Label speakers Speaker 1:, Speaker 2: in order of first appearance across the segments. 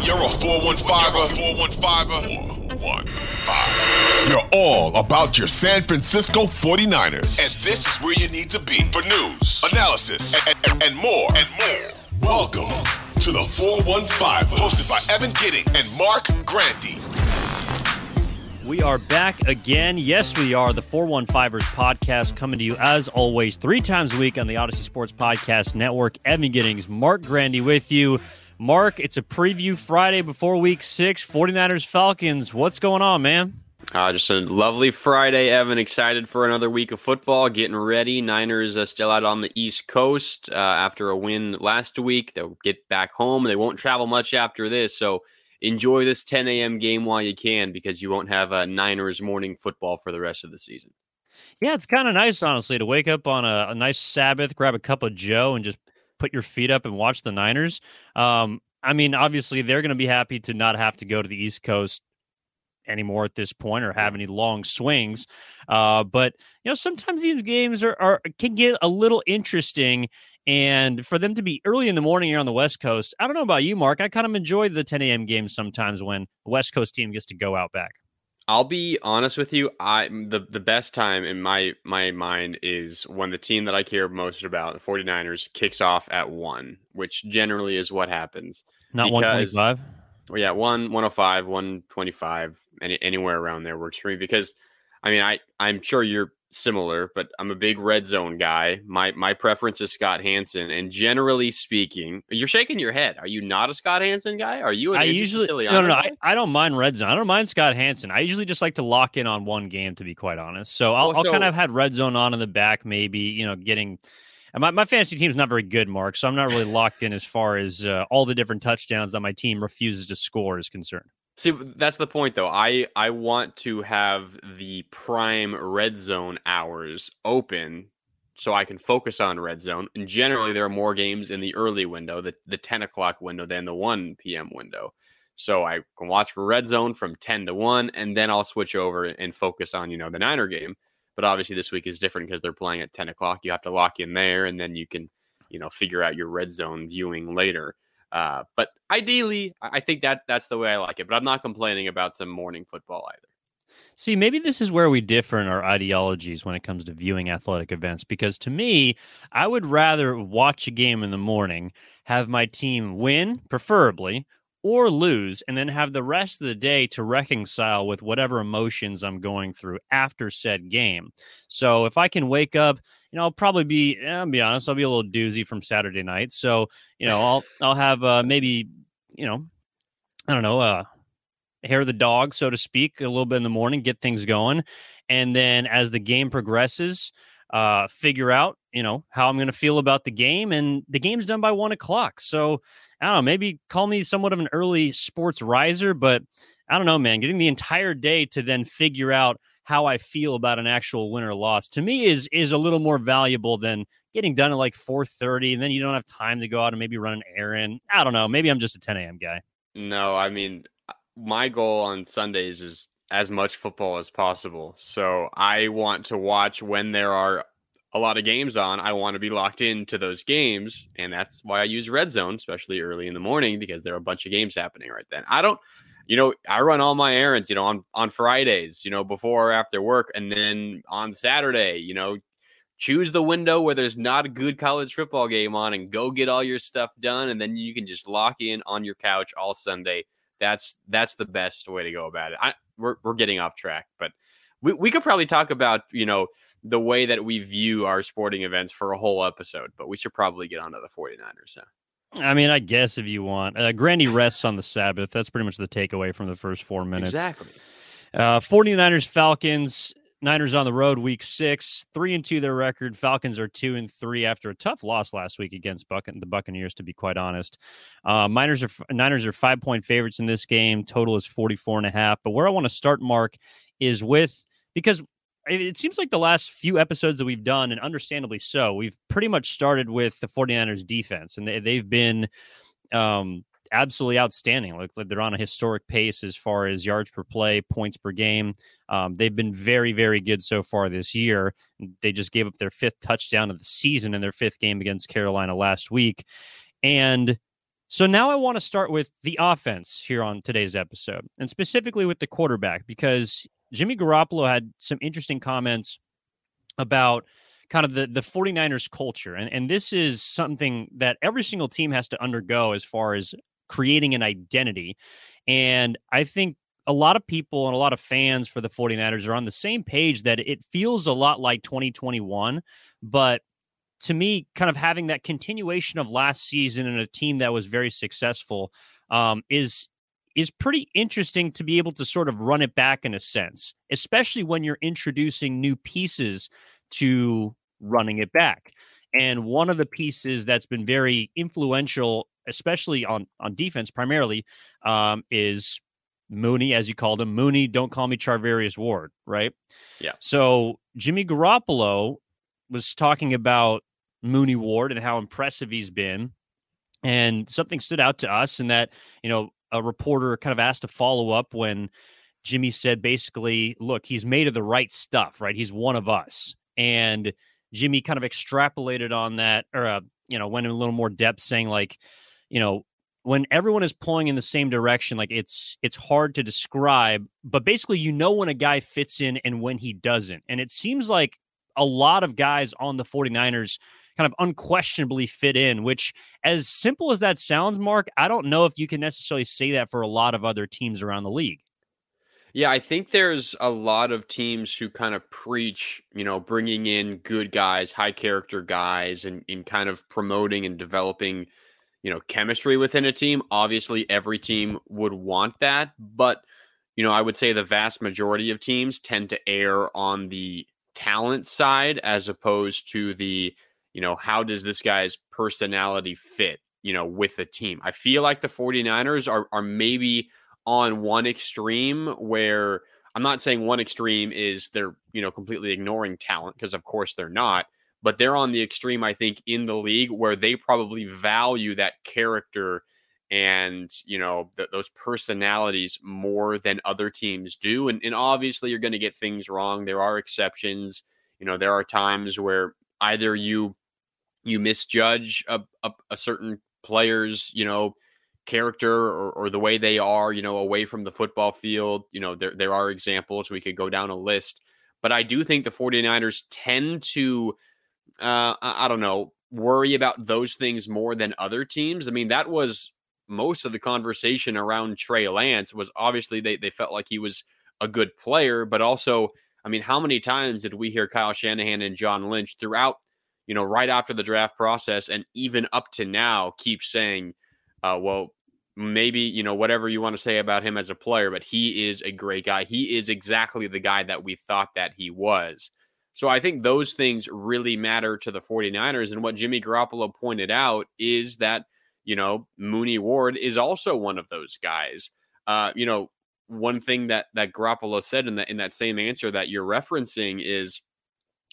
Speaker 1: When you're a 415er, 415. You're all about your San Francisco 49ers. And this is where you need to be for news, analysis, and, and, and more. And more. Welcome to the 415, hosted by Evan Gidding and Marc Grandi.
Speaker 2: We are back again. Yes, we are. The 415ers podcast coming to you as always three times a week on the Audacy Sports Podcast Network. Evan Giddings, Marc Grandi with you. Marc, it's a preview Friday before week six. 49ers Falcons. What's going on, man?
Speaker 3: Uh, just a lovely Friday, Evan. Excited for another week of football. Getting ready. Niners uh, still out on the East Coast uh, after a win last week. They'll get back home. They won't travel much after this. So enjoy this 10 a.m. game while you can because you won't have a Niners morning football for the rest of the season.
Speaker 2: Yeah, it's kind of nice, honestly, to wake up on a, a nice Sabbath, grab a cup of Joe, and just put your feet up and watch the Niners. Um, I mean, obviously, they're going to be happy to not have to go to the East Coast anymore at this point or have any long swings. Uh, but you know, sometimes these games are, are can get a little interesting. And for them to be early in the morning here on the West Coast, I don't know about you, Marc. I kind of enjoy the 10 a.m. games sometimes when the West Coast team gets to go out back.
Speaker 3: I'll be honest with you. I the the best time in my my mind is when the team that I care most about, the 49ers, kicks off at 1, which generally is what happens.
Speaker 2: Not 125.
Speaker 3: Well, yeah, 1 105, 125, any, anywhere around there works for me because I mean, I I'm sure you're similar, but I'm a big red zone guy. My my preference is Scott Hanson, and generally speaking, you're shaking your head. Are you not a Scott Hanson guy? Are you?
Speaker 2: I usually no no no. I, I, don't mind red zone. I don't mind Scott Hanson. I usually just like to lock in on one game, to be quite honest. So I'll, so, I'll kind of had red zone on in the back, maybe you know, getting. And My, my fantasy team's not very good, Marc, so I'm not really locked in as far as uh, all the different touchdowns that my team refuses to score is concerned.
Speaker 3: See, that's the point though. I I want to have the prime red zone hours open so I can focus on red zone. And generally, there are more games in the early window, the the ten o'clock window, than the one p.m. window. So I can watch for red zone from ten to one, and then I'll switch over and focus on you know the Niner game. But obviously, this week is different because they're playing at ten o'clock. You have to lock in there, and then you can you know figure out your red zone viewing later. Uh, but ideally, I think that that's the way I like it. But I'm not complaining about some morning football either.
Speaker 2: See, maybe this is where we differ in our ideologies when it comes to viewing athletic events. Because to me, I would rather watch a game in the morning, have my team win, preferably, or lose, and then have the rest of the day to reconcile with whatever emotions I'm going through after said game. So if I can wake up, you know, I'll probably be, eh, I'll be honest, I'll be a little doozy from Saturday night. So, you know, I'll, I'll have uh, maybe, you know, I don't know, uh, hair of the dog, so to speak, a little bit in the morning, get things going. And then as the game progresses, uh, figure out, you know, how I'm going to feel about the game. And the game's done by one o'clock. So, I don't know, maybe call me somewhat of an early sports riser, but I don't know, man. Getting the entire day to then figure out how I feel about an actual win or loss to me is is a little more valuable than getting done at like 4:30 and then you don't have time to go out and maybe run an errand. I don't know. Maybe I'm just a 10 a.m. guy.
Speaker 3: No, I mean uh, my goal on Sundays is as much football as possible. So I want to watch when there are a lot of games on, I want to be locked into those games. And that's why I use Red Zone, especially early in the morning, because there are a bunch of games happening right then. I don't, you know, I run all my errands, you know, on, on Fridays, you know, before or after work. And then on Saturday, you know, choose the window where there's not a good college football game on and go get all your stuff done. And then you can just lock in on your couch all Sunday. That's, that's the best way to go about it. I, we're, we're getting off track, but we, we could probably talk about, you know, the way that we view our sporting events for a whole episode, but we should probably get onto the 49ers. Huh?
Speaker 2: I mean, I guess if you want. Uh, Grandi rests on the Sabbath. That's pretty much the takeaway from the first four minutes.
Speaker 3: Exactly.
Speaker 2: Uh, 49ers, Falcons. Niners on the road, week six, three and two their record. Falcons are two and three after a tough loss last week against Buc- the Buccaneers, to be quite honest. Uh, Niners are Niners are five point favorites in this game. Total is 44 and a half. But where I want to start, Mark, is with because it seems like the last few episodes that we've done, and understandably so, we've pretty much started with the 49ers defense, and they, they've been um, absolutely outstanding. Like, like they're on a historic pace as far as yards per play, points per game. Um, they've been very, very good so far this year. They just gave up their fifth touchdown of the season in their fifth game against Carolina last week. And so now I want to start with the offense here on today's episode, and specifically with the quarterback, because Jimmy Garoppolo had some interesting comments about kind of the, the 49ers culture. And, and this is something that every single team has to undergo as far as creating an identity. And I think a lot of people and a lot of fans for the 49ers are on the same page that it feels a lot like 2021, but to me, kind of having that continuation of last season and a team that was very successful um, is is pretty interesting to be able to sort of run it back in a sense, especially when you're introducing new pieces to running it back. And one of the pieces that's been very influential, especially on on defense, primarily, um, is Mooney, as you called him. Mooney, don't call me Charvarius Ward, right?
Speaker 3: Yeah.
Speaker 2: So Jimmy Garoppolo was talking about Mooney Ward and how impressive he's been. And something stood out to us in that, you know, a reporter kind of asked to follow up when Jimmy said basically, look, he's made of the right stuff, right? He's one of us. And Jimmy kind of extrapolated on that, or, uh, you know, went in a little more depth saying, like, you know, when everyone is pulling in the same direction, like it's it's hard to describe, but basically you know when a guy fits in and when he doesn't. And it seems like a lot of guys on the 49ers kind of unquestionably fit in, which, as simple as that sounds, Marc, I don't know if you can necessarily say that for a lot of other teams around the league.
Speaker 3: Yeah, I think there's a lot of teams who kind of preach, you know, bringing in good guys, high character guys, and in kind of promoting and developing, you know, chemistry within a team. Obviously, every team would want that, but you know, I would say the vast majority of teams tend to err on the talent side as opposed to the you know, how does this guy's personality fit, you know, with the team? I feel like the 49ers are are maybe on one extreme where I'm not saying one extreme is they're, you know, completely ignoring talent because of course they're not, but they're on the extreme I think in the league where they probably value that character and you know th- those personalities more than other teams do and, and obviously you're going to get things wrong there are exceptions you know there are times where either you you misjudge a, a, a certain player's, you know, character or, or, the way they are, you know, away from the football field. You know, there, there are examples. We could go down a list. But I do think the 49ers tend to, uh, I, I don't know, worry about those things more than other teams. I mean, that was most of the conversation around Trey Lance was obviously they, they felt like he was a good player, but also, I mean, how many times did we hear Kyle Shanahan and John Lynch throughout you know, right after the draft process and even up to now keep saying, uh, well, maybe, you know, whatever you want to say about him as a player, but he is a great guy. He is exactly the guy that we thought that he was. So I think those things really matter to the 49ers. And what Jimmy Garoppolo pointed out is that, you know, Mooney Ward is also one of those guys. Uh, you know, one thing that that Garoppolo said in that in that same answer that you're referencing is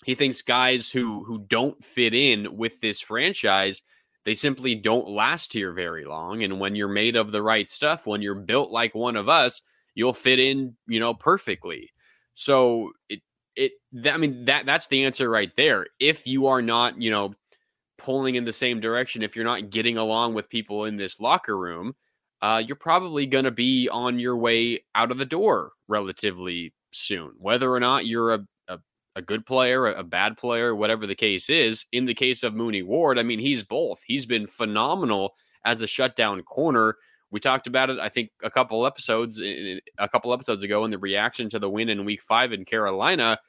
Speaker 3: he thinks guys who who don't fit in with this franchise they simply don't last here very long and when you're made of the right stuff when you're built like one of us you'll fit in you know perfectly so it it that, i mean that that's the answer right there if you are not you know pulling in the same direction if you're not getting along with people in this locker room uh, you're probably going to be on your way out of the door relatively soon whether or not you're a a good player, a bad player, whatever the case is. In the case of Mooney Ward, I mean, he's both. He's been phenomenal as a shutdown corner. We talked about it, I think, a couple episodes, a couple episodes ago in the reaction to the win in Week Five in Carolina.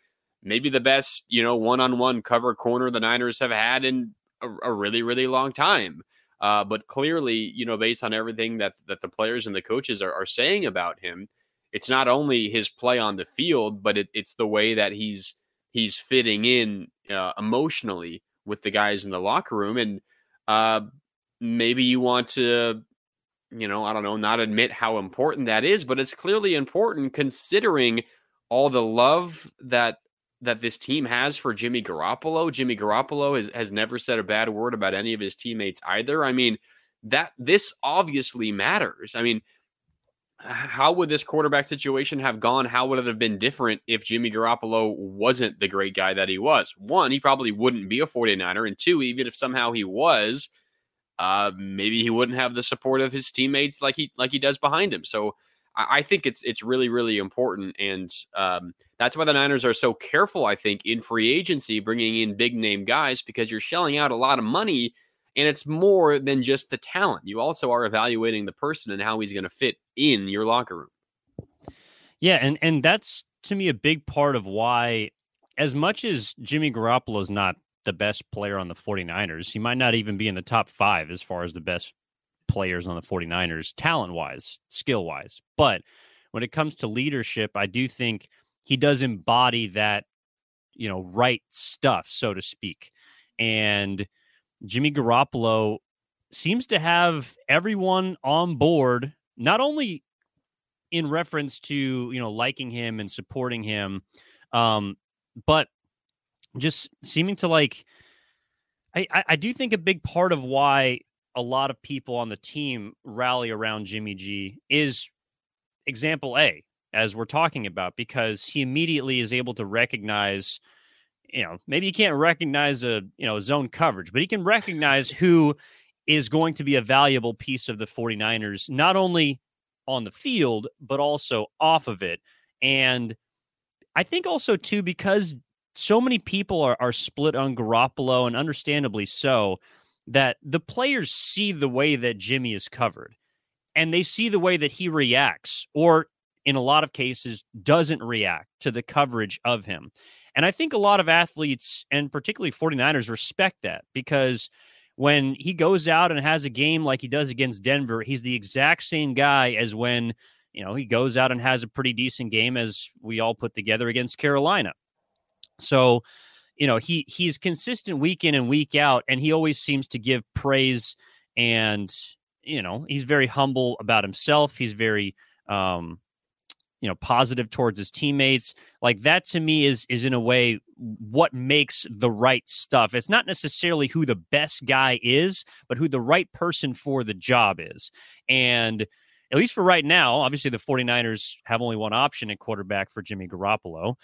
Speaker 3: Maybe the best, you know, one-on-one cover corner the Niners have had in a, a really, really long time. Uh, but clearly, you know, based on everything that that the players and the coaches are, are saying about him, it's not only his play on the field, but it, it's the way that he's he's fitting in uh, emotionally with the guys in the locker room. And uh, maybe you want to, you know, I don't know, not admit how important that is, but it's clearly important considering all the love that that this team has for Jimmy Garoppolo. Jimmy Garoppolo has, has never said a bad word about any of his teammates either. I mean, that this obviously matters. I mean, how would this quarterback situation have gone? How would it have been different if Jimmy Garoppolo wasn't the great guy that he was? One, he probably wouldn't be a 49er. And two, even if somehow he was, uh, maybe he wouldn't have the support of his teammates like he like he does behind him. So I, I think it's it's really really important, and um, that's why the Niners are so careful. I think in free agency, bringing in big name guys because you're shelling out a lot of money, and it's more than just the talent. You also are evaluating the person and how he's going to fit in your locker room.
Speaker 2: Yeah, and and that's to me a big part of why, as much as Jimmy Garoppolo is not the best player on the 49ers, he might not even be in the top five as far as the best players on the 49ers, talent wise, skill wise. But when it comes to leadership, I do think he does embody that, you know, right stuff, so to speak. And Jimmy Garoppolo seems to have everyone on board, not only in reference to, you know, liking him and supporting him, um, but just seeming to like I, I do think a big part of why a lot of people on the team rally around Jimmy G is example A, as we're talking about, because he immediately is able to recognize, you know, maybe he can't recognize a, you know, zone coverage, but he can recognize who is going to be a valuable piece of the 49ers, not only on the field, but also off of it. And I think also, too, because so many people are, are split on Garoppolo, and understandably so that the players see the way that Jimmy is covered and they see the way that he reacts or in a lot of cases doesn't react to the coverage of him. And I think a lot of athletes and particularly 49ers respect that because when he goes out and has a game like he does against Denver, he's the exact same guy as when, you know, he goes out and has a pretty decent game as we all put together against Carolina. So, you know he he's consistent week in and week out and he always seems to give praise and you know he's very humble about himself. He's very um you know positive towards his teammates. Like that to me is is in a way what makes the right stuff. It's not necessarily who the best guy is but who the right person for the job is. And at least for right now obviously the 49ers have only one option at quarterback for Jimmy Garoppolo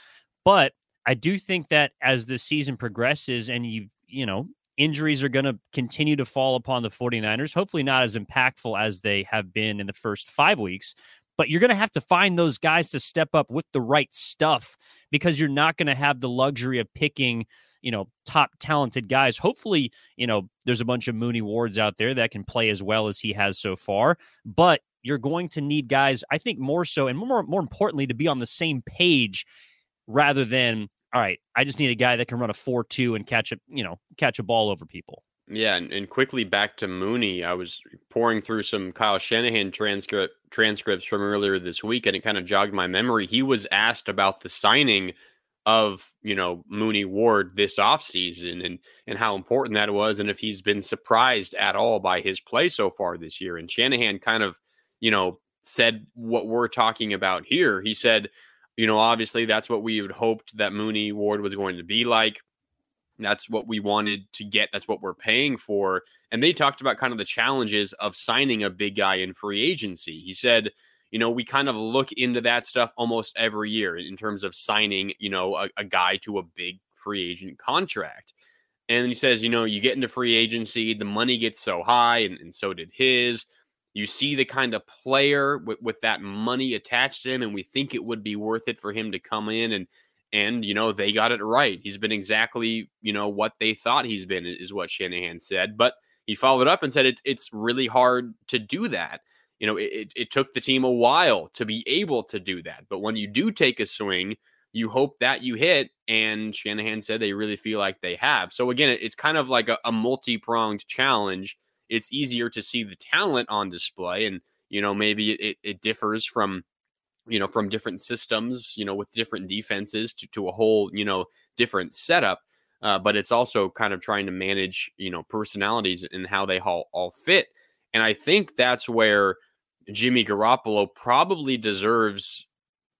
Speaker 2: but I do think that as the season progresses and you, you know, injuries are going to continue to fall upon the 49ers, hopefully not as impactful as they have been in the first five weeks. But you're going to have to find those guys to step up with the right stuff because you're not going to have the luxury of picking, you know, top talented guys. Hopefully, you know, there's a bunch of Mooney Wards out there that can play as well as he has so far. But you're going to need guys, I think, more so and more more importantly, to be on the same page rather than all right, I just need a guy that can run a four-two and catch a you know catch a ball over people.
Speaker 3: Yeah, and, and quickly back to Mooney. I was pouring through some Kyle Shanahan transcript transcripts from earlier this week, and it kind of jogged my memory. He was asked about the signing of you know Mooney Ward this offseason and and how important that was, and if he's been surprised at all by his play so far this year. And Shanahan kind of you know said what we're talking about here. He said you know, obviously that's what we had hoped that Mooney Ward was going to be like. That's what we wanted to get. That's what we're paying for. And they talked about kind of the challenges of signing a big guy in free agency. He said, you know, we kind of look into that stuff almost every year in terms of signing, you know, a, a guy to a big free agent contract. And he says, you know, you get into free agency, the money gets so high, and, and so did his. You see the kind of player with, with that money attached to him, and we think it would be worth it for him to come in and and you know they got it right. He's been exactly you know what they thought he's been is what Shanahan said, but he followed up and said it's it's really hard to do that. You know, it, it took the team a while to be able to do that, but when you do take a swing, you hope that you hit. And Shanahan said they really feel like they have. So again, it's kind of like a, a multi pronged challenge it's easier to see the talent on display. And, you know, maybe it, it differs from, you know, from different systems, you know, with different defenses to, to a whole, you know, different setup. Uh, but it's also kind of trying to manage, you know, personalities and how they all, all fit. And I think that's where Jimmy Garoppolo probably deserves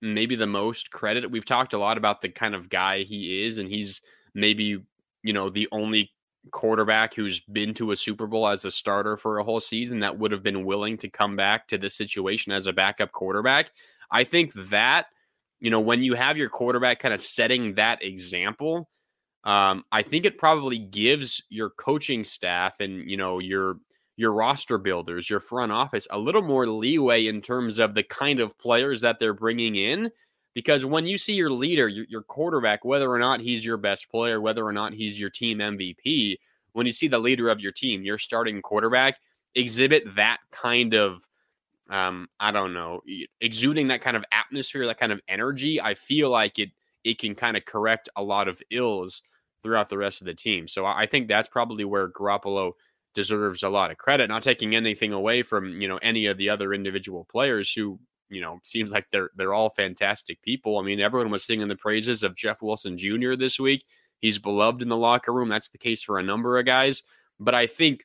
Speaker 3: maybe the most credit. We've talked a lot about the kind of guy he is, and he's maybe, you know, the only quarterback who's been to a Super Bowl as a starter for a whole season that would have been willing to come back to this situation as a backup quarterback. I think that, you know, when you have your quarterback kind of setting that example, um, I think it probably gives your coaching staff and, you know, your your roster builders, your front office, a little more leeway in terms of the kind of players that they're bringing in. Because when you see your leader, your, your quarterback, whether or not he's your best player, whether or not he's your team MVP, when you see the leader of your team, your starting quarterback, exhibit that kind of, um, I don't know, exuding that kind of atmosphere, that kind of energy, I feel like it it can kind of correct a lot of ills throughout the rest of the team. So I think that's probably where Garoppolo deserves a lot of credit. Not taking anything away from you know any of the other individual players who you know seems like they're they're all fantastic people. I mean, everyone was singing the praises of Jeff Wilson Jr. this week. He's beloved in the locker room. That's the case for a number of guys. But I think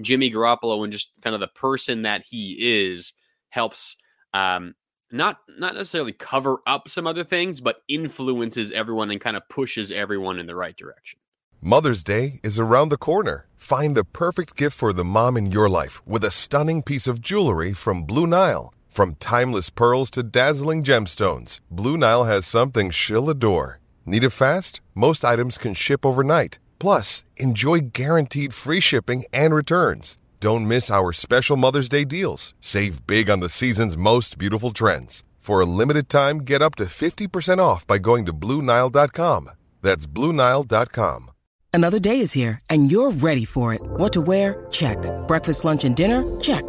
Speaker 3: Jimmy Garoppolo and just kind of the person that he is helps um, not not necessarily cover up some other things, but influences everyone and kind of pushes everyone in the right direction.
Speaker 4: Mother's Day is around the corner. Find the perfect gift for the mom in your life with a stunning piece of jewelry from Blue Nile. From timeless pearls to dazzling gemstones, Blue Nile has something she'll adore. Need it fast? Most items can ship overnight. Plus, enjoy guaranteed free shipping and returns. Don't miss our special Mother's Day deals. Save big on the season's most beautiful trends. For a limited time, get up to 50% off by going to Bluenile.com. That's Bluenile.com.
Speaker 5: Another day is here, and you're ready for it. What to wear? Check. Breakfast, lunch, and dinner? Check.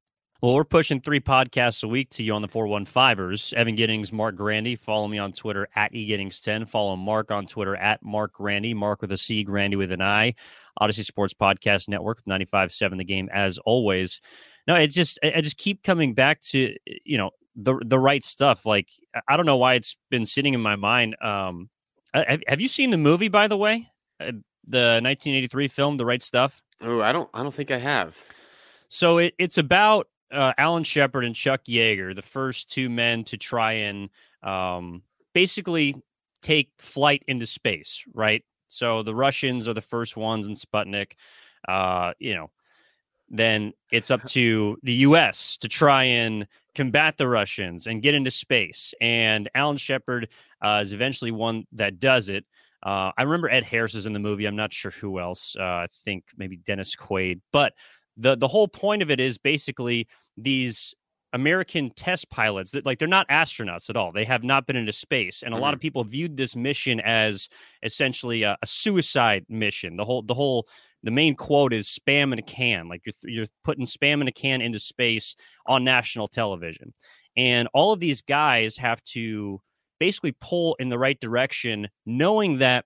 Speaker 2: Well, we're pushing three podcasts a week to you on the 415ers. Evan Giddings, Marc Grandi. Follow me on Twitter at eGiddings10. Follow Mark on Twitter at Mark Grandi. Mark with a C, Grandi with an I. Audacy Sports Podcast Network, 95.7 The Game, as always. No, it just, I just keep coming back to, you know, the the right stuff. Like, I don't know why it's been sitting in my mind. Um, have, have you seen the movie, by the way? Uh, the 1983 film, The Right Stuff?
Speaker 3: Oh, I don't, I don't think I have.
Speaker 2: So it, it's about uh, Alan Shepard and Chuck Yeager, the first two men to try and um, basically take flight into space, right? So the Russians are the first ones in Sputnik. Uh, you know, then it's up to the U.S. to try and combat the Russians and get into space. And Alan Shepard uh, is eventually one that does it. Uh, I remember Ed Harris is in the movie. I'm not sure who else. Uh, I think maybe Dennis Quaid. But the the whole point of it is basically these American test pilots that like they're not astronauts at all. They have not been into space, and a mm-hmm. lot of people viewed this mission as essentially a, a, suicide mission. The whole the whole the main quote is "spam in a can." Like you're you're putting spam in a can into space on national television, and all of these guys have to basically pull in the right direction, knowing that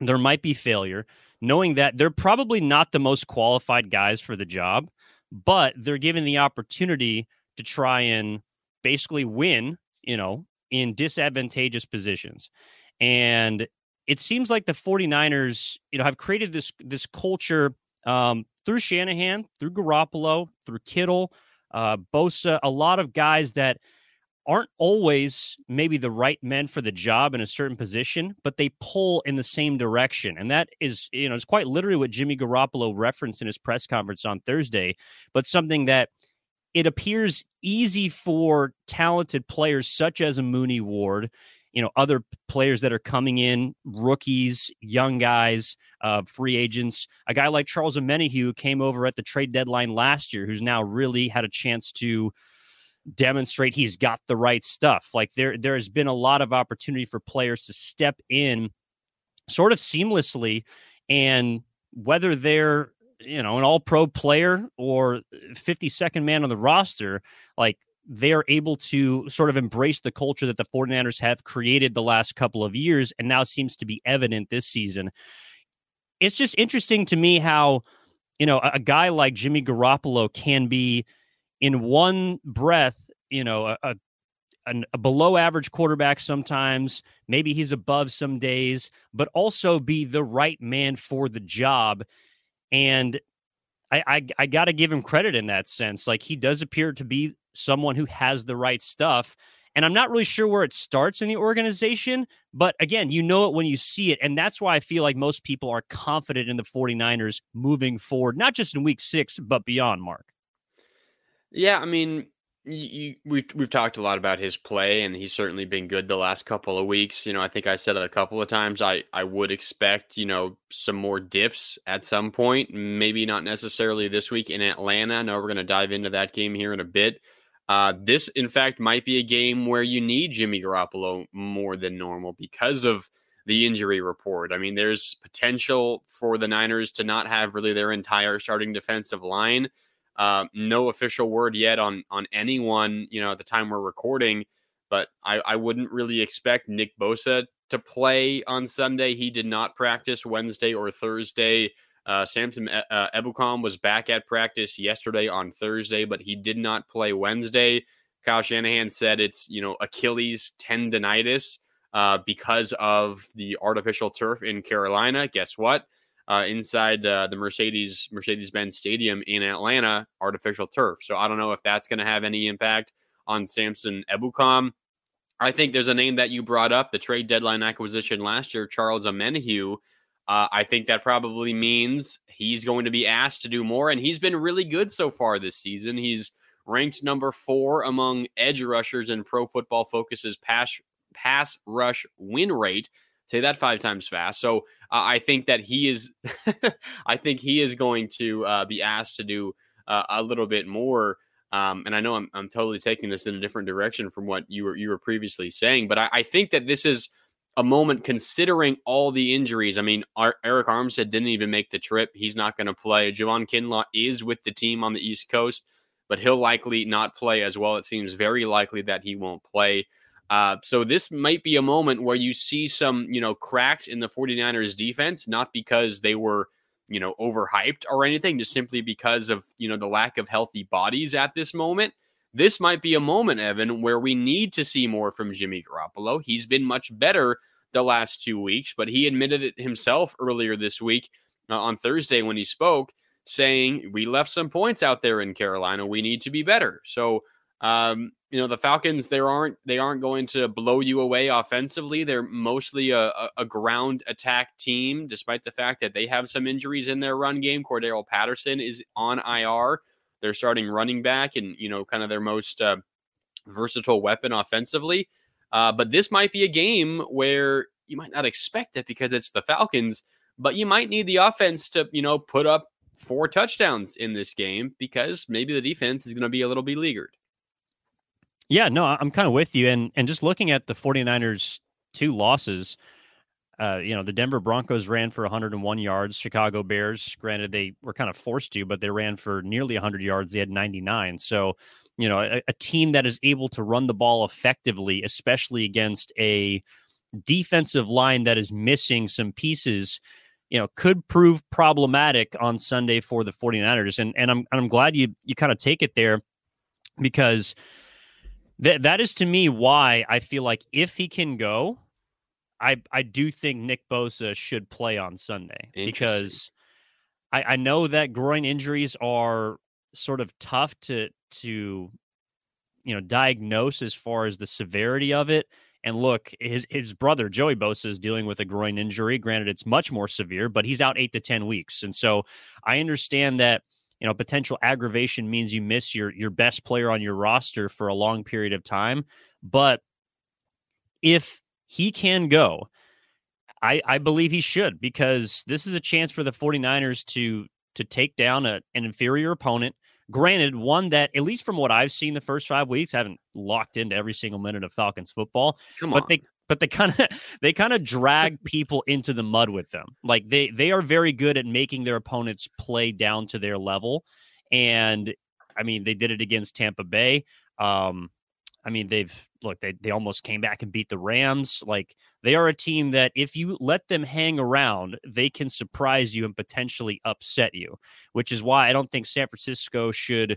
Speaker 2: there might be failure, knowing that they're probably not the most qualified guys for the job, but they're given the opportunity to try and basically win, you know, in disadvantageous positions. And it seems like the 49ers, you know, have created this this culture um, through Shanahan, through Garoppolo, through Kittle, uh, Bosa, a lot of guys that aren't always maybe the right men for the job in a certain position, but they pull in the same direction. And that is, you know, it's quite literally what Jimmy Garoppolo referenced in his press conference on Thursday, but something that it appears easy for talented players such as a Mooney Ward, you know, other players that are coming in, rookies, young guys, uh, free agents, a guy like Charles Omenihu who came over at the trade deadline last year, who's now really had a chance to demonstrate he's got the right stuff. Like there there has been a lot of opportunity for players to step in sort of seamlessly and whether they're you know an all pro player or 52nd man on the roster like they are able to sort of embrace the culture that the 49ers have created the last couple of years and now seems to be evident this season. It's just interesting to me how, you know, a, a guy like Jimmy Garoppolo can be in one breath, you know, a, a, a below average quarterback sometimes, maybe he's above some days, but also be the right man for the job. And I, I, I got to give him credit in that sense. Like he does appear to be someone who has the right stuff. And I'm not really sure where it starts in the organization, but again, you know it when you see it. And that's why I feel like most people are confident in the 49ers moving forward, not just in week six, but beyond, Marc.
Speaker 3: Yeah, I mean, you, we've we've talked a lot about his play, and he's certainly been good the last couple of weeks. You know, I think I said it a couple of times. I I would expect you know some more dips at some point. Maybe not necessarily this week in Atlanta. I know we're going to dive into that game here in a bit. Uh, this, in fact, might be a game where you need Jimmy Garoppolo more than normal because of the injury report. I mean, there's potential for the Niners to not have really their entire starting defensive line. Uh, no official word yet on on anyone, you know, at the time we're recording, but I, I wouldn't really expect Nick Bosa to play on Sunday. He did not practice Wednesday or Thursday. Uh, Samson uh, Ebukam was back at practice yesterday on Thursday, but he did not play Wednesday. Kyle Shanahan said it's you know Achilles tendonitis uh, because of the artificial turf in Carolina. Guess what? Uh, inside uh, the Mercedes Mercedes Benz Stadium in Atlanta, artificial turf. So I don't know if that's going to have any impact on Samson Ebukam. I think there's a name that you brought up, the trade deadline acquisition last year, Charles Omenihu. Uh, I think that probably means he's going to be asked to do more, and he's been really good so far this season. He's ranked number four among edge rushers in Pro Football Focus's pass pass rush win rate. Say that five times fast. So uh, I think that he is, I think he is going to uh, be asked to do uh, a little bit more. Um, and I know I'm, I'm totally taking this in a different direction from what you were you were previously saying, but I, I think that this is a moment considering all the injuries. I mean, our, Arik Armstead didn't even make the trip; he's not going to play. Javon Kinlaw is with the team on the East Coast, but he'll likely not play as well. It seems very likely that he won't play. Uh, so this might be a moment where you see some, you know, cracks in the 49ers defense, not because they were, you know, overhyped or anything, just simply because of, you know, the lack of healthy bodies at this moment. This might be a moment, Evan, where we need to see more from Jimmy Garoppolo. He's been much better the last two weeks, but he admitted it himself earlier this week uh, on Thursday when he spoke, saying, We left some points out there in Carolina. We need to be better. So, um, you know the Falcons they aren't they aren't going to blow you away offensively. They're mostly a, a, ground attack team, despite the fact that they have some injuries in their run game. Cordarrelle Patterson is on IR. They're starting running back and you know kind of their most uh, versatile weapon offensively. Uh, but this might be a game where you might not expect it because it's the Falcons, but you might need the offense to you know put up four touchdowns in this game because maybe the defense is going to be a little beleaguered.
Speaker 2: Yeah, no, I'm kind of with you. And and just looking at the 49ers two losses, uh, you know, the Denver Broncos ran for 101 yards. Chicago Bears, granted, they were kind of forced to, but they ran for nearly 100 yards. They had 99. So, you know, a, a team that is able to run the ball effectively, especially against a defensive line that is missing some pieces, you know, could prove problematic on Sunday for the 49ers. And and I'm I'm glad you you kind of take it there because – that that is to me why I feel like if he can go, I I do think Nick Bosa should play on Sunday because I, I know that groin injuries are sort of tough to to you know diagnose as far as the severity of it. And look, his his brother Joey Bosa is dealing with a groin injury. Granted, it's much more severe, but he's out eight to ten weeks. And so I understand that you know potential aggravation means you miss your your best player on your roster for a long period of time but if he can go i i believe he should because this is a chance for the 49ers to to take down a, an inferior opponent Granted, one that, at least from what I've seen the first five weeks, haven't locked into every single minute of Falcons football.
Speaker 3: Come
Speaker 2: but
Speaker 3: on.
Speaker 2: they but they kind of they kind of drag people into the mud with them. Like they they are very good at making their opponents play down to their level. And I mean, they did it against Tampa Bay. Um, I mean, they've look, they they almost came back and beat the Rams. Like they are a team that if you let them hang around, they can surprise you and potentially upset you, which is why I don't think San Francisco should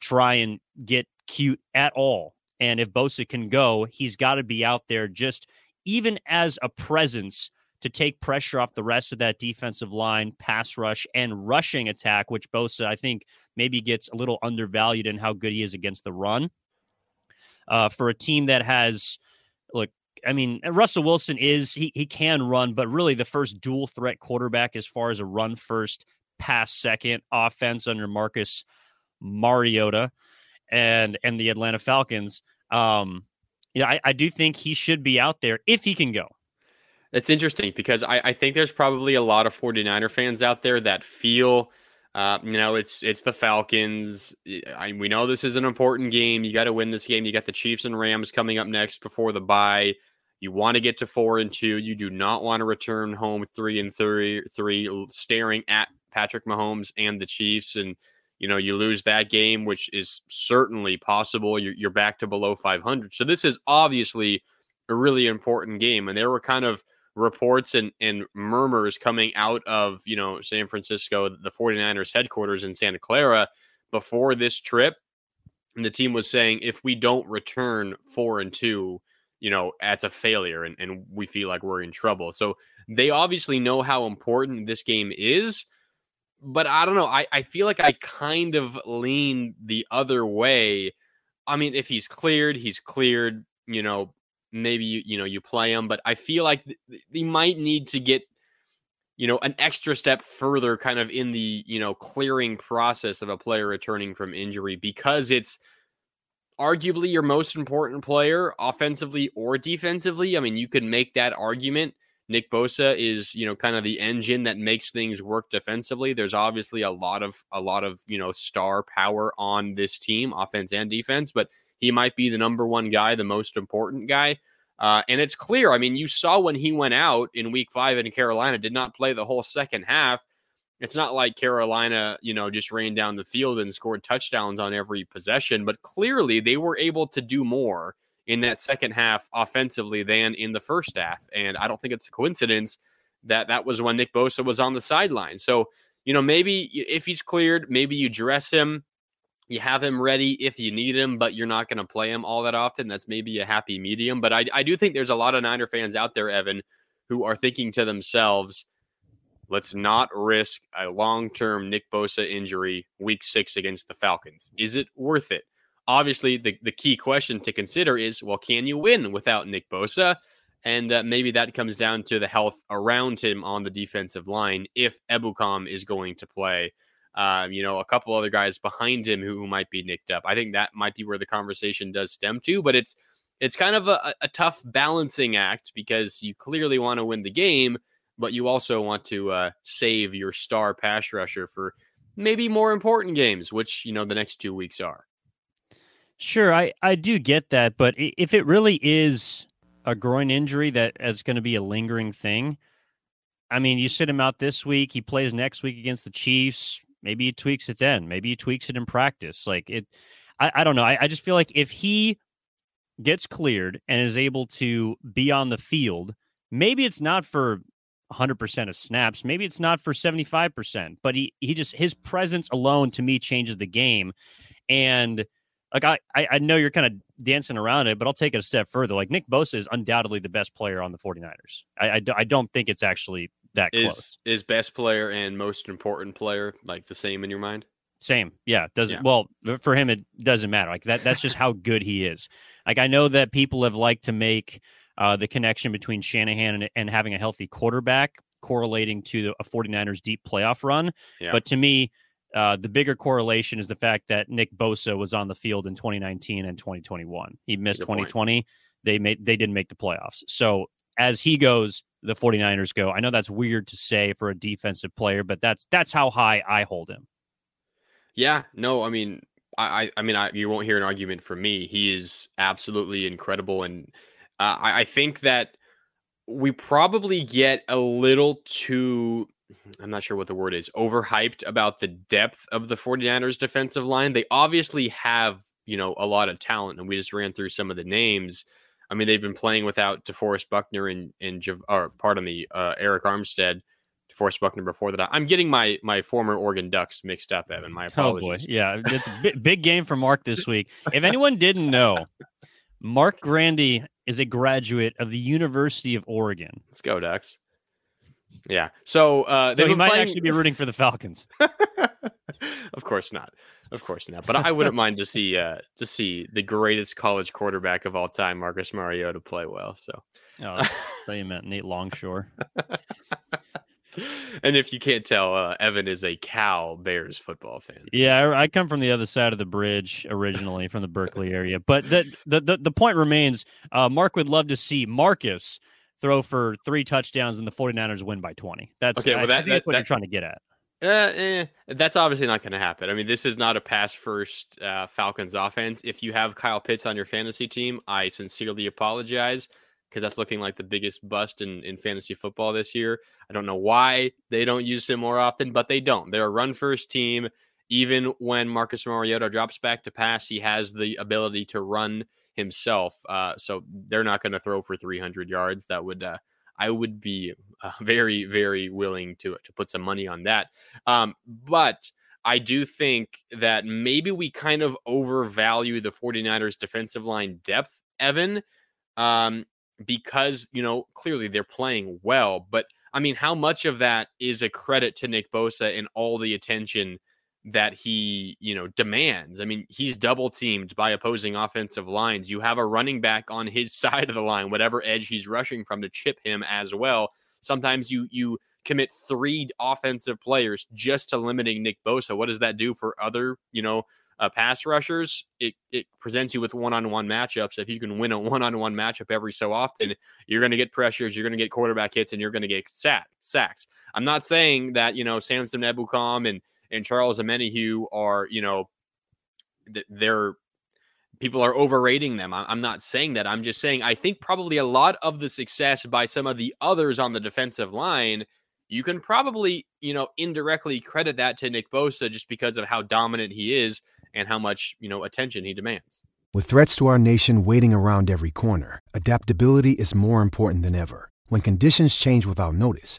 Speaker 2: try and get cute at all. And if Bosa can go, he's got to be out there just even as a presence to take pressure off the rest of that defensive line, pass rush, and rushing attack, which Bosa, I think, maybe gets a little undervalued in how good he is against the run. Uh, for a team that has, look, I mean, Russell Wilson is, he, he can run, but really the first dual threat quarterback as far as a run first, pass second offense under Marcus Mariota and and the Atlanta Falcons. Um, I, I do think he should be out there if he can go.
Speaker 3: It's interesting because I, I think there's probably a lot of 49er fans out there that feel, uh, you know, it's it's the Falcons. I, we know this is an important game. You got to win this game. You got the Chiefs and Rams coming up next before the bye. You want to get to four and two. You do not want to return home three and three, three staring at Patrick Mahomes and the Chiefs. And you know you lose that game, which is certainly possible. You're, you're back to below 500. So this is obviously a really important game. And there were kind of reports and, and murmurs coming out of you know San Francisco, the 49ers headquarters in Santa Clara before this trip. And the team was saying if we don't return four and two, you know, that's a failure and, and we feel like we're in trouble. So they obviously know how important this game is. But I don't know. I, I feel like I kind of lean the other way. I mean, if he's cleared, he's cleared, you know, maybe you, you know you play him, but I feel like th- they might need to get you know an extra step further kind of in the you know clearing process of a player returning from injury because it's arguably your most important player offensively or defensively. I mean, you could make that argument. Nick Bosa is, you know, kind of the engine that makes things work defensively. There's obviously a lot of a lot of, you know, star power on this team, offense and defense, but he might be the number one guy, the most important guy. Uh, and it's clear. I mean, you saw when he went out in week five in Carolina, did not play the whole second half. It's not like Carolina, you know, just ran down the field and scored touchdowns on every possession, but clearly they were able to do more in that second half offensively than in the first half. And I don't think it's a coincidence that that was when Nick Bosa was on the sideline. So, you know, maybe if he's cleared, maybe you dress him, you have him ready if you need him, but you're not going to play him all that often. That's maybe a happy medium. But I, I do think there's a lot of Niner fans out there, Evan, who are thinking to themselves, let's not risk a long term Nick Bosa injury week six against the Falcons. Is it worth it? Obviously, the, the key question to consider is well, can you win without Nick Bosa? And uh, maybe that comes down to the health around him on the defensive line if Ebukam is going to play. Um, you know, a couple other guys behind him who, who might be nicked up. I think that might be where the conversation does stem to, but it's it's kind of a, a tough balancing act because you clearly want to win the game, but you also want to uh, save your star pass rusher for maybe more important games, which you know the next two weeks are.
Speaker 2: Sure, I I do get that, but if it really is a groin injury that is going to be a lingering thing, I mean, you sit him out this week, he plays next week against the Chiefs. Maybe he tweaks it then. Maybe he tweaks it in practice. Like it, I, I don't know. I, I just feel like if he gets cleared and is able to be on the field, maybe it's not for 100% of snaps. Maybe it's not for 75%, but he, he just, his presence alone to me changes the game. And like, I, I know you're kind of dancing around it, but I'll take it a step further. Like, Nick Bosa is undoubtedly the best player on the 49ers. I, I, I don't think it's actually that
Speaker 3: is,
Speaker 2: close.
Speaker 3: Is best player and most important player like the same in your mind?
Speaker 2: Same. Yeah. Doesn't
Speaker 3: Yeah.
Speaker 2: well for him it doesn't matter. Like that that's just how good he is. Like I know that people have liked to make uh, the connection between Shanahan and, and having a healthy quarterback correlating to a 49ers deep playoff run.
Speaker 3: Yeah.
Speaker 2: But to me, uh, the bigger correlation is the fact that Nick Bosa was on the field in 2019 and 2021. He missed
Speaker 3: good point.
Speaker 2: 2020. They made they didn't make the playoffs. So as he goes, the 49ers go. I know that's weird to say for a defensive player, but that's that's how high I hold him.
Speaker 3: Yeah, no, I mean, I, I mean, I, you won't hear an argument from me. He is absolutely incredible, and uh, I, I think that we probably get a little too I'm not sure what the word is, overhyped about the depth of the 49ers defensive line. They obviously have, you know, a lot of talent, and we just ran through some of the names. I mean, they've been playing without DeForest Buckner and and or pardon me, uh, Arik Armstead, DeForest Buckner before that. I'm getting my my former Oregon Ducks mixed up, Evan. My apologies.
Speaker 2: Oh boy, yeah, it's a big, big game for Marc this week. If anyone didn't know, Marc Grandi is a graduate of the University of Oregon.
Speaker 3: Let's go, Ducks. Yeah. So, uh,
Speaker 2: so might playing... actually be rooting for the Falcons.
Speaker 3: of course not. Of course not. But I wouldn't mind to see uh, to see the greatest college quarterback of all time, Marcus Mariota, play well. So.
Speaker 2: Oh, I you meant Nate Longshore.
Speaker 3: and if you can't tell, uh, Evan is a Cal Bears football fan.
Speaker 2: Yeah, I, I, come from the other side of the bridge originally, from the Berkeley area. But the the the, the point remains, uh, Marc would love to see Marcus throw for three touchdowns and the 49ers win by 20. That's okay. Well, that, I, I that, that's what that, you're trying to get at.
Speaker 3: Uh, eh, that's obviously not going to happen. I mean, this is not a pass first uh, Falcons offense. If you have Kyle Pitts on your fantasy team, I sincerely apologize because that's looking like the biggest bust in, in fantasy football this year. I don't know why they don't use him more often, but they don't. They're a run first team. Even when Marcus Mariota drops back to pass, he has the ability to run himself. Uh, so they're not going to throw for 300 yards. That would uh, I would be uh, very very willing to to put some money on that. Um, but I do think that maybe we kind of overvalue the 49ers defensive line depth, Evan, um, because, you know, clearly they're playing well. But I mean, how much of that is a credit to Nick Bosa and all the attention that he, you know, demands. I mean, he's double teamed by opposing offensive lines. You have a running back on his side of the line, whatever edge he's rushing from to chip him as well. Sometimes you you commit three offensive players just to limiting Nick Bosa. What does that do for other, you know, uh, pass rushers? It it presents you with one-on-one matchups. If you can win a one-on-one matchup every so often, you're going to get pressures, you're going to get quarterback hits, and you're going to get sack, sacks. I'm not saying that you know Samson Ebukam and and Charles Omenihu are, you know, they're people are overrating them. I'm not saying that. I'm just saying I think probably a lot of the success by some of the others on the defensive line, you can probably, you know, indirectly credit that to Nick Bosa just because of how dominant he is and how much, you know, attention he demands.
Speaker 6: With threats to our nation waiting around every corner, adaptability is more important than ever. When conditions change without notice,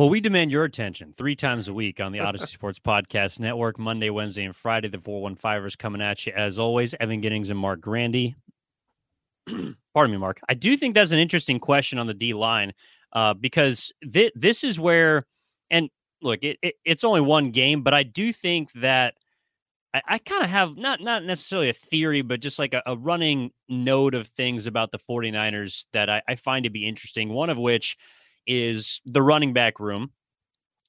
Speaker 2: Well, we demand your attention three times a week on the Audacy Sports Podcast Network, Monday, Wednesday, and Friday. The 415ers coming at you as always. Evan Giddings and Marc Grandi. Pardon me, Marc. I do think that's an interesting question on the D line uh, because th- this is where, and look, it, it, it's only one game, but I do think that I, I kind of have not not necessarily a theory, but just like a, a, running note of things about the 49ers that I, I find to be interesting. One of which is the running back room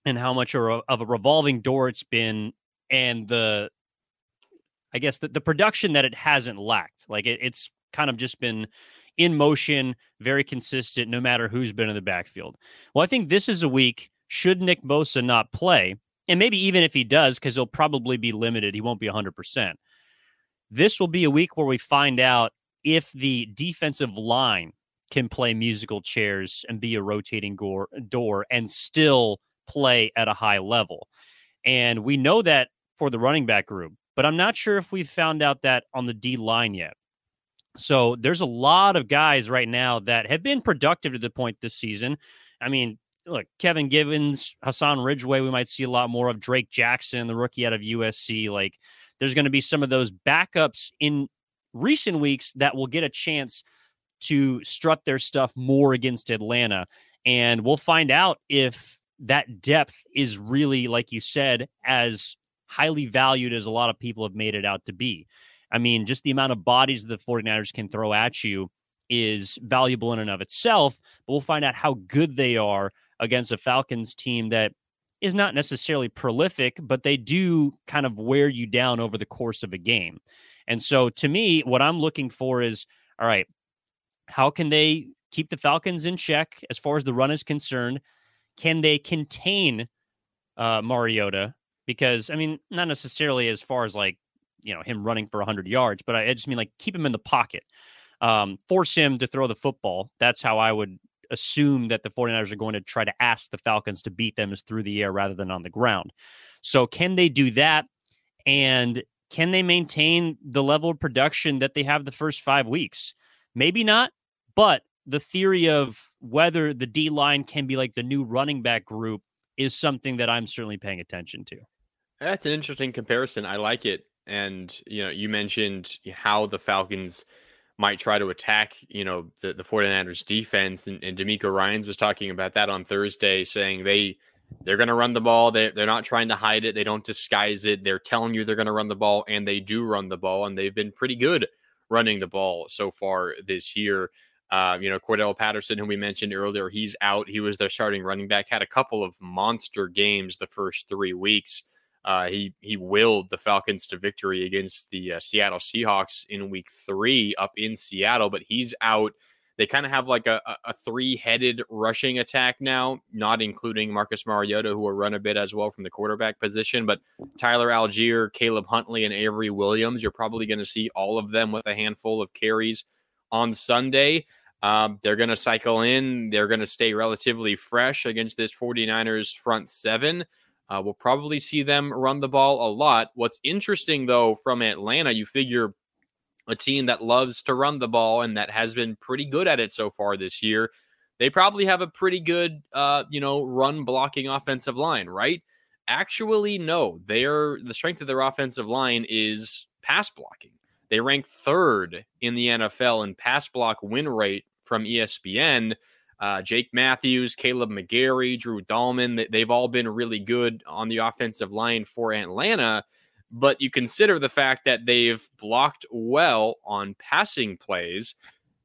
Speaker 2: and how much of a revolving door it's been and the I guess the, the production that it hasn't lacked. Like it, it's kind of just been in motion, very consistent, no matter who's been in the backfield. Well, I think this is a week, should Nick Bosa not play, and maybe even if he does, because he'll probably be limited, he won't be 100%. This will be a week where we find out if the defensive line can play musical chairs and be a rotating door, door and still play at a high level. And we know that for the running back group, but I'm not sure if we've found out that on the D line yet. So there's a lot of guys right now that have been productive to the point this season. I mean, look, Kevin Givens, Hassan Ridgeway, we might see a lot more of Drake Jackson, the rookie out of USC. Like there's going to be some of those backups in recent weeks that will get a chance to strut their stuff more against Atlanta. And we'll find out if that depth is really, like you said, as highly valued as a lot of people have made it out to be. I mean, just the amount of bodies the 49ers can throw at you is valuable in and of itself, but we'll find out how good they are against a Falcons team that is not necessarily prolific, but they do kind of wear you down over the course of a game. And so to me, what I'm looking for is all right, how can they keep the Falcons in check as far as the run is concerned? Can they contain uh, Mariota? Because, I mean, not necessarily as far as like, you know, him running for 100 yards, but I just mean like keep him in the pocket, um, force him to throw the football. That's how I would assume that the 49ers are going to try to ask the Falcons to beat them is through the air rather than on the ground. So can they do that? And can they maintain the level of production that they have the first five weeks? Maybe not, but the theory of whether the D line can be like the new running back group is something that I'm certainly paying attention to.
Speaker 3: That's an interesting comparison. I like it. And, you know, you mentioned how the Falcons might try to attack, you know, the, the 49ers defense. And, and DeMeco Ryans was talking about that on Thursday, saying they they're going to run the ball. They, they're not trying to hide it. They don't disguise it. They're telling you they're going to run the ball, and they do run the ball, and they've been pretty good running the ball so far this year. Uh, you know, Cordarrelle Patterson, who we mentioned earlier, he's out. He was their starting running back, had a couple of monster games the first three weeks. Uh, he he willed the Falcons to victory against the uh, Seattle Seahawks in Week Three up in Seattle, but he's out. They kind of have like a, a three-headed rushing attack now, not including Marcus Mariota, who will run a bit as well from the quarterback position. But Tyler Allgeier, Caleb Huntley, and Avery Williams, you're probably going to see all of them with a handful of carries on Sunday. Um, they're going to cycle in. They're going to stay relatively fresh against this 49ers front seven. Uh, we'll probably see them run the ball a lot. What's interesting, though, from Atlanta, you figure a team that loves to run the ball and that has been pretty good at it so far this year. They probably have a pretty good, uh, you know, run blocking offensive line, right? Actually, no. They're the strength of their offensive line is pass blocking. They rank third in the NFL in pass block win rate from ESPN. Uh, Jake Matthews, Kaleb McGary, Drew Dalman, they've all been really good on the offensive line for Atlanta. But you consider the fact that they've blocked well on passing plays.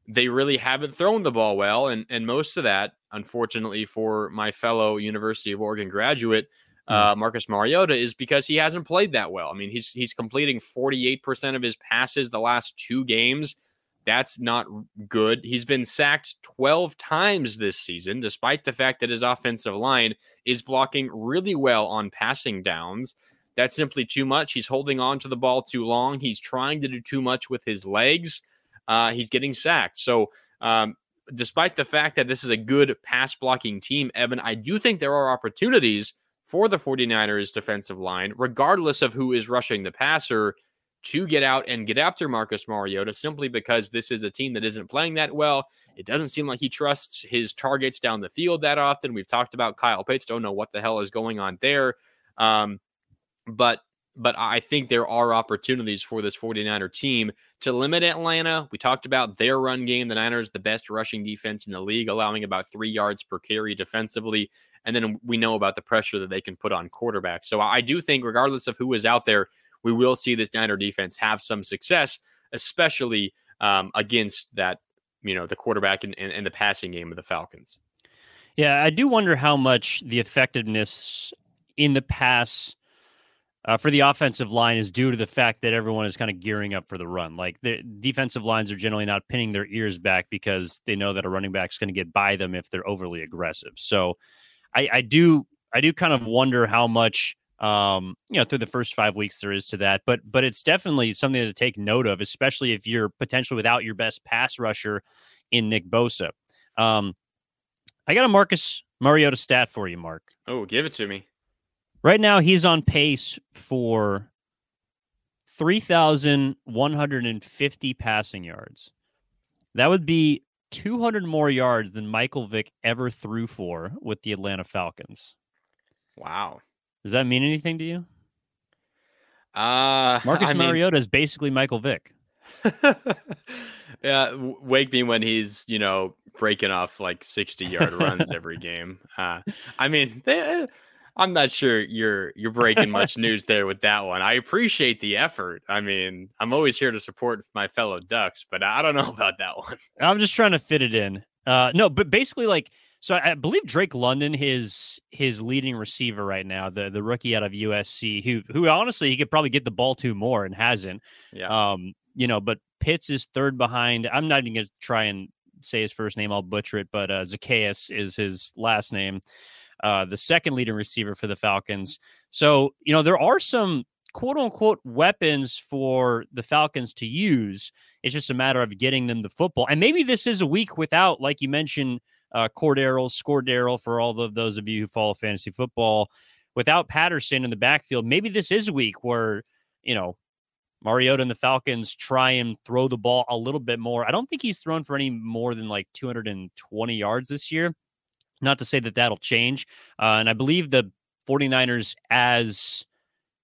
Speaker 3: They really haven't thrown the ball well. And, and most of that, unfortunately, for my fellow University of Oregon graduate, hmm. uh, Marcus Mariota, is because he hasn't played that well. I mean, he's he's completing 48% of his passes the last two games. That's not good. He's been sacked 12 times this season, despite the fact that his offensive line is blocking really well on passing downs. That's simply too much. He's holding on to the ball too long. He's trying to do too much with his legs. Uh, he's getting sacked. So, um, despite the fact that this is a good pass blocking team, Evan, I do think there are opportunities for the 49ers defensive line, regardless of who is rushing the passer to get out and get after Marcus Mariota simply because this is a team that isn't playing that well. It doesn't seem like he trusts his targets down the field that often. We've talked about Kyle Pitts, don't know what the hell is going on there. Um, but but I think there are opportunities for this 49er team to limit Atlanta. We talked about their run game. The Niners, the best rushing defense in the league, allowing about three yards per carry defensively. And then we know about the pressure that they can put on quarterbacks. So I do think, regardless of who is out there, we will see this Niner defense have some success, especially um, against that, you know, the quarterback and, and, and the passing game of the Falcons.
Speaker 2: Yeah, I do wonder how much the effectiveness in the pass uh, for the offensive line is due to the fact that everyone is kind of gearing up for the run. Like the defensive lines are generally not pinning their ears back because they know that a running back is going to get by them if they're overly aggressive. So I, I do I do kind of wonder how much um, you know, through the first five weeks there is to that. But but it's definitely something to take note of, especially if you're potentially without your best pass rusher in Nick Bosa. Um, I got a Marcus Mariota stat for you, Marc.
Speaker 3: Oh, give it to me.
Speaker 2: Right now, he's on pace for 3,150 passing yards. That would be 200 more yards than Michael Vick ever threw for with the Atlanta Falcons.
Speaker 3: Wow.
Speaker 2: Does that mean anything to you?
Speaker 3: Uh,
Speaker 2: Marcus I Mariota mean... is basically Michael Vick.
Speaker 3: yeah, wake me when he's you know breaking off like sixty yard runs every game. Uh, I mean, they, I'm not sure you're you're breaking much news there with that one. I appreciate the effort. I mean, I'm always here to support my fellow Ducks, but I don't know about that one.
Speaker 2: I'm just trying to fit it in. Uh, no, but basically, like, so I believe Drake London, his his leading receiver right now, the the rookie out of USC, who who honestly he could probably get the ball to more and hasn't.
Speaker 3: Yeah.
Speaker 2: Um, you know, but Pitts is third behind. I'm not even gonna try and say his first name. I'll butcher it, but uh, Zaccheaus is his last name. Uh, the second leading receiver for the Falcons. So you know there are some quote unquote weapons for the Falcons to use. It's just a matter of getting them the football. And maybe this is a week without, like you mentioned, uh, Cordero, Scordero for all of those of you who follow fantasy football. Without Patterson in the backfield, maybe this is a week where, you know, Mariota and the Falcons try and throw the ball a little bit more. I don't think he's thrown for any more than like 220 yards this year. Not to say that that'll change. Uh, and I believe the 49ers, as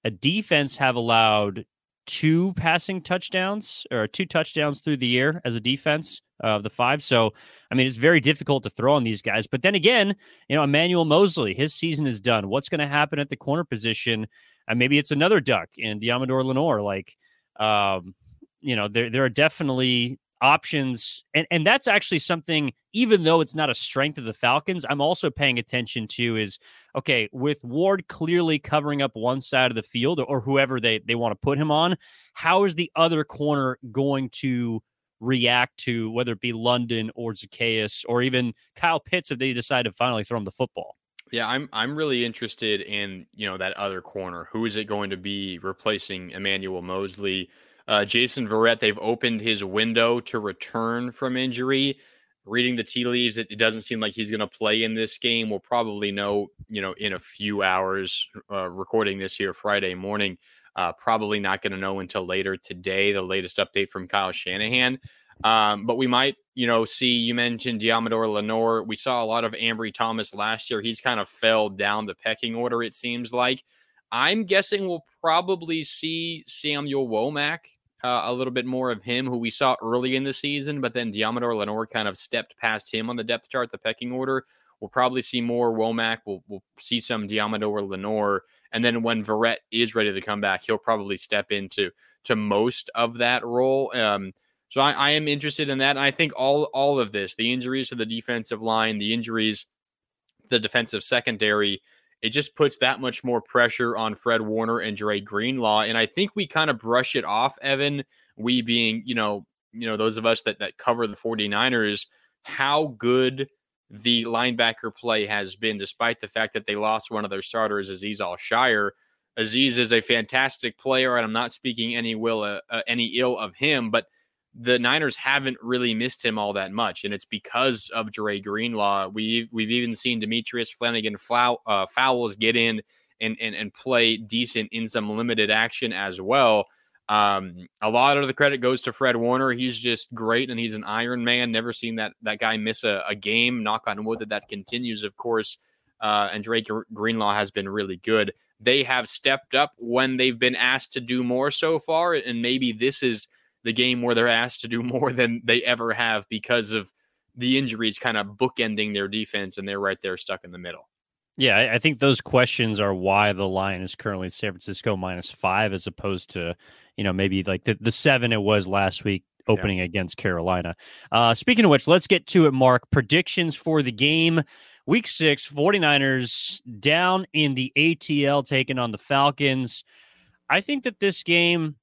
Speaker 2: a defense, have allowed two passing touchdowns or two touchdowns through the year as a defense of the five. So, I mean, it's very difficult to throw on these guys. But then again, you know, Emmanuel Moseley, his season is done. What's going to happen at the corner position? And maybe it's another duck in Deommodore Lenoir. Like, um, you know, there there are definitely options, and and that's actually something. Even though it's not a strength of the Falcons, I'm also paying attention to is okay with Ward clearly covering up one side of the field or, or whoever they they want to put him on. How is the other corner going to react to whether it be London or Zaccheaus or even Kyle Pitts if they decide to finally throw him the football?
Speaker 3: Yeah, I'm I'm really interested in you know that other corner. Who is it going to be replacing Emmanuel Moseley? Uh, Jason Verrett, they've opened his window to return from injury. Reading the tea leaves, it, it doesn't seem like he's going to play in this game. We'll probably know, you know, in a few hours. Uh, recording this here Friday morning, uh, probably not going to know until later today. The latest update from Kyle Shanahan. Um, but we might, you know, see you mentioned Deommodore Lenoir. We saw a lot of Ambry Thomas last year. He's kind of fell down the pecking order, it seems like. I'm guessing we'll probably see Samuel Womack, uh, a little bit more of him, who we saw early in the season, but then Deommodore Lenoir kind of stepped past him on the depth chart, the pecking order. We'll probably see more Womack. We'll, we'll see some Deommodore Lenoir. And then when Verrett is ready to come back, he'll probably step into to most of that role. Um, so I, I, am interested in that. And I think all all of this, the injuries to the defensive line, the injuries, the defensive secondary, it just puts that much more pressure on Fred Warner and Dre Greenlaw. And I think we kind of brush it off, Evan, we being, you know, you know, those of us that that cover the 49ers, how good the linebacker play has been, despite the fact that they lost one of their starters, Azeez Al Shire. Azeez is a fantastic player, and I'm not speaking any will uh, uh, any ill of him, but the Niners haven't really missed him all that much, and it's because of Dre Greenlaw. We we've even seen Demetrius Flannigan foul, uh, fouls get in and, and and play decent in some limited action as well. Um, a lot of the credit goes to Fred Warner. He's just great, and he's an Iron Man. Never seen that that guy miss a, a game. Knock on wood that that continues, of course. Uh, and Drake Greenlaw has been really good. They have stepped up when they've been asked to do more so far, and maybe this is the game where they're asked to do more than they ever have because of the injuries kind of bookending their defense and they're right there stuck in the middle.
Speaker 2: Yeah, I think those questions are why the line is currently San Francisco minus five as opposed to, you know, maybe like the, the seven it was last week opening yeah. against Carolina. Uh, speaking of which, let's get to it, Marc. Predictions for the game. Week six, 49ers down in the ATL taking on the Falcons. I think that this game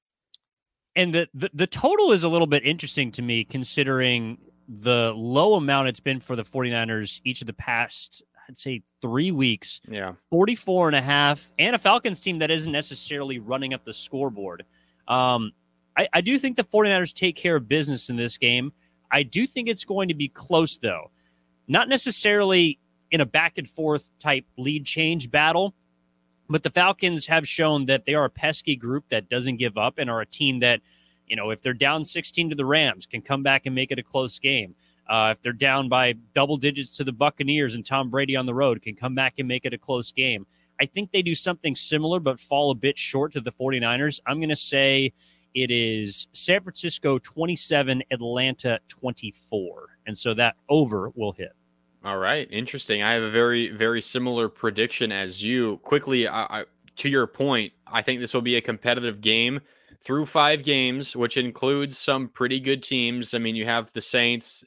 Speaker 2: and the, the the total is a little bit interesting to me considering the low amount it's been for the 49ers each of the past I'd say 3 weeks.
Speaker 3: Yeah.
Speaker 2: 44 and a half and a Falcons team that isn't necessarily running up the scoreboard. Um I, I do think the 49ers take care of business in this game. I do think it's going to be close though. Not necessarily in a back and forth type lead change battle, but the Falcons have shown that they are a pesky group that doesn't give up and are a team that, you know, if they're down 16 to the Rams, can come back and make it a close game. Uh, if they're down by double digits to the Buccaneers and Tom Brady on the road, can come back and make it a close game. I think they do something similar, but fall a bit short to the 49ers. I'm going to say it is San Francisco 27, Atlanta 24. And so that over will hit.
Speaker 3: All right, interesting. I have a very, very similar prediction as you. Quickly, I, I, to your point, I think this will be a competitive game through five games, which includes some pretty good teams. I mean, you have the Saints.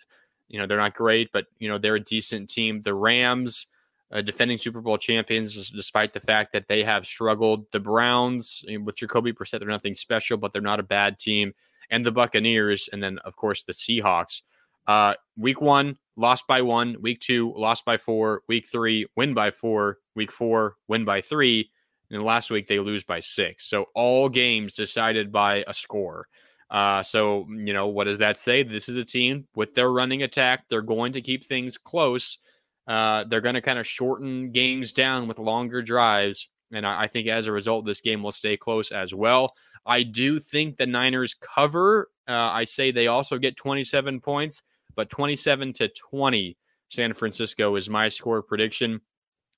Speaker 3: You know, they're not great, but you know they're a decent team. The Rams, uh, defending Super Bowl champions, despite the fact that they have struggled. The Browns, with Jacoby Brissett, they're nothing special, but they're not a bad team. And the Buccaneers, and then of course the Seahawks. Uh, week one, lost by one. Week two, lost by four. Week three, win by four. Week four, win by three. And last week they lose by six. So all games decided by a score. Uh, so you know what does that say? This is a team with their running attack. They're going to keep things close. Uh, they're going to kind of shorten games down with longer drives, and I, I think as a result, this game will stay close as well. I do think the Niners cover. Uh, I say they also get 27 points but 27 to 20 San Francisco is my score prediction.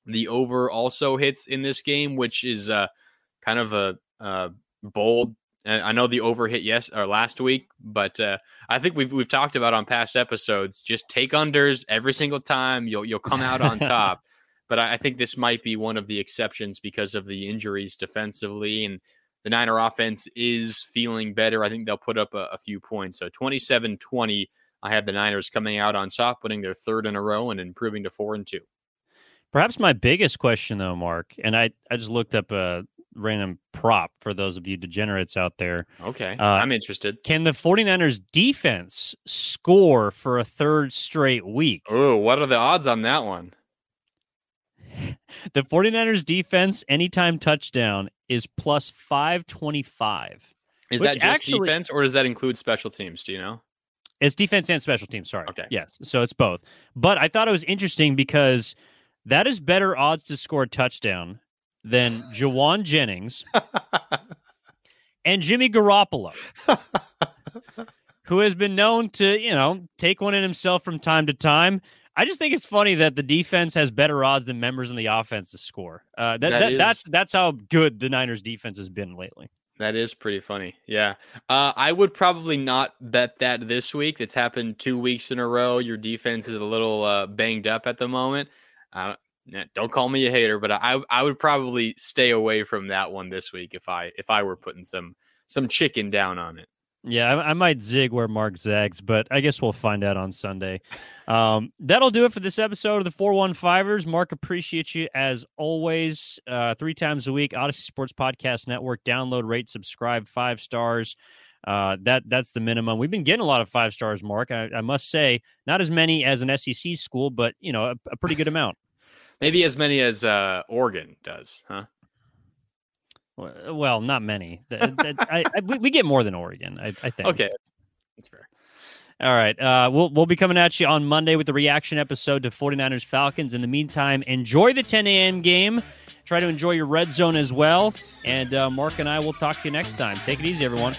Speaker 3: The over also hits in this game, which is uh, kind of a, a bold. I know the over hit yes or last week, but uh, I think we've we've talked about on past episodes. Just take unders every single time. You'll you'll come out on top. but I, I think this might be one of the exceptions because of the injuries defensively and the Niner offense is feeling better. I think they'll put up a, a few points. So 27 20 I have the Niners coming out on top, winning their third in a row and improving to four and two.
Speaker 2: Perhaps my biggest question, though, Marc, and I, I just looked up a random prop for those of you degenerates out there.
Speaker 3: Okay. Uh, I'm interested.
Speaker 2: Can the 49ers defense score for a third straight week?
Speaker 3: Oh, what are the odds on that one?
Speaker 2: the 49ers defense anytime touchdown is plus 525.
Speaker 3: Is that just actually, defense or does that include special teams? Do you know?
Speaker 2: It's defense and special teams. Sorry.
Speaker 3: Okay.
Speaker 2: Yes. So it's both. But I thought it was interesting because that is better odds to score a touchdown than Jauan Jennings and Jimmy Garoppolo, who has been known to, you know, take one in himself from time to time. I just think it's funny that the defense has better odds than members in the offense to score. Uh, that, that, that is... that's that's how good the Niners defense has been lately.
Speaker 3: That is pretty funny. Yeah. Uh, I would probably not bet that this week. It's happened two weeks in a row. Your defense is a little uh, banged up at the moment. Uh, don't call me a hater, but I I would probably stay away from that one this week if I if I were putting some some chicken down on it.
Speaker 2: Yeah, I, I, might zig where Marc zags, but I guess we'll find out on Sunday. Um, that'll do it for this episode of the 415ers. Marc, appreciate you as always. Uh, three times a week, Audacy Sports Podcast Network. Download, rate, subscribe, five stars. Uh, that that's the minimum. We've been getting a lot of five stars, Marc. I, I must say, not as many as an SEC school, but you know, a, a pretty good amount.
Speaker 3: Maybe as many as uh, Oregon does, huh?
Speaker 2: Well, not many. I, I, we get more than Oregon, I, I think.
Speaker 3: Okay, that's fair.
Speaker 2: All right. Uh, we'll, we'll be coming at you on Monday with the reaction episode to 49ers Falcons. In the meantime, enjoy the 10 a.m. game. Try to enjoy your red zone as well. And uh, Marc and I will talk to you next time. Take it easy, everyone.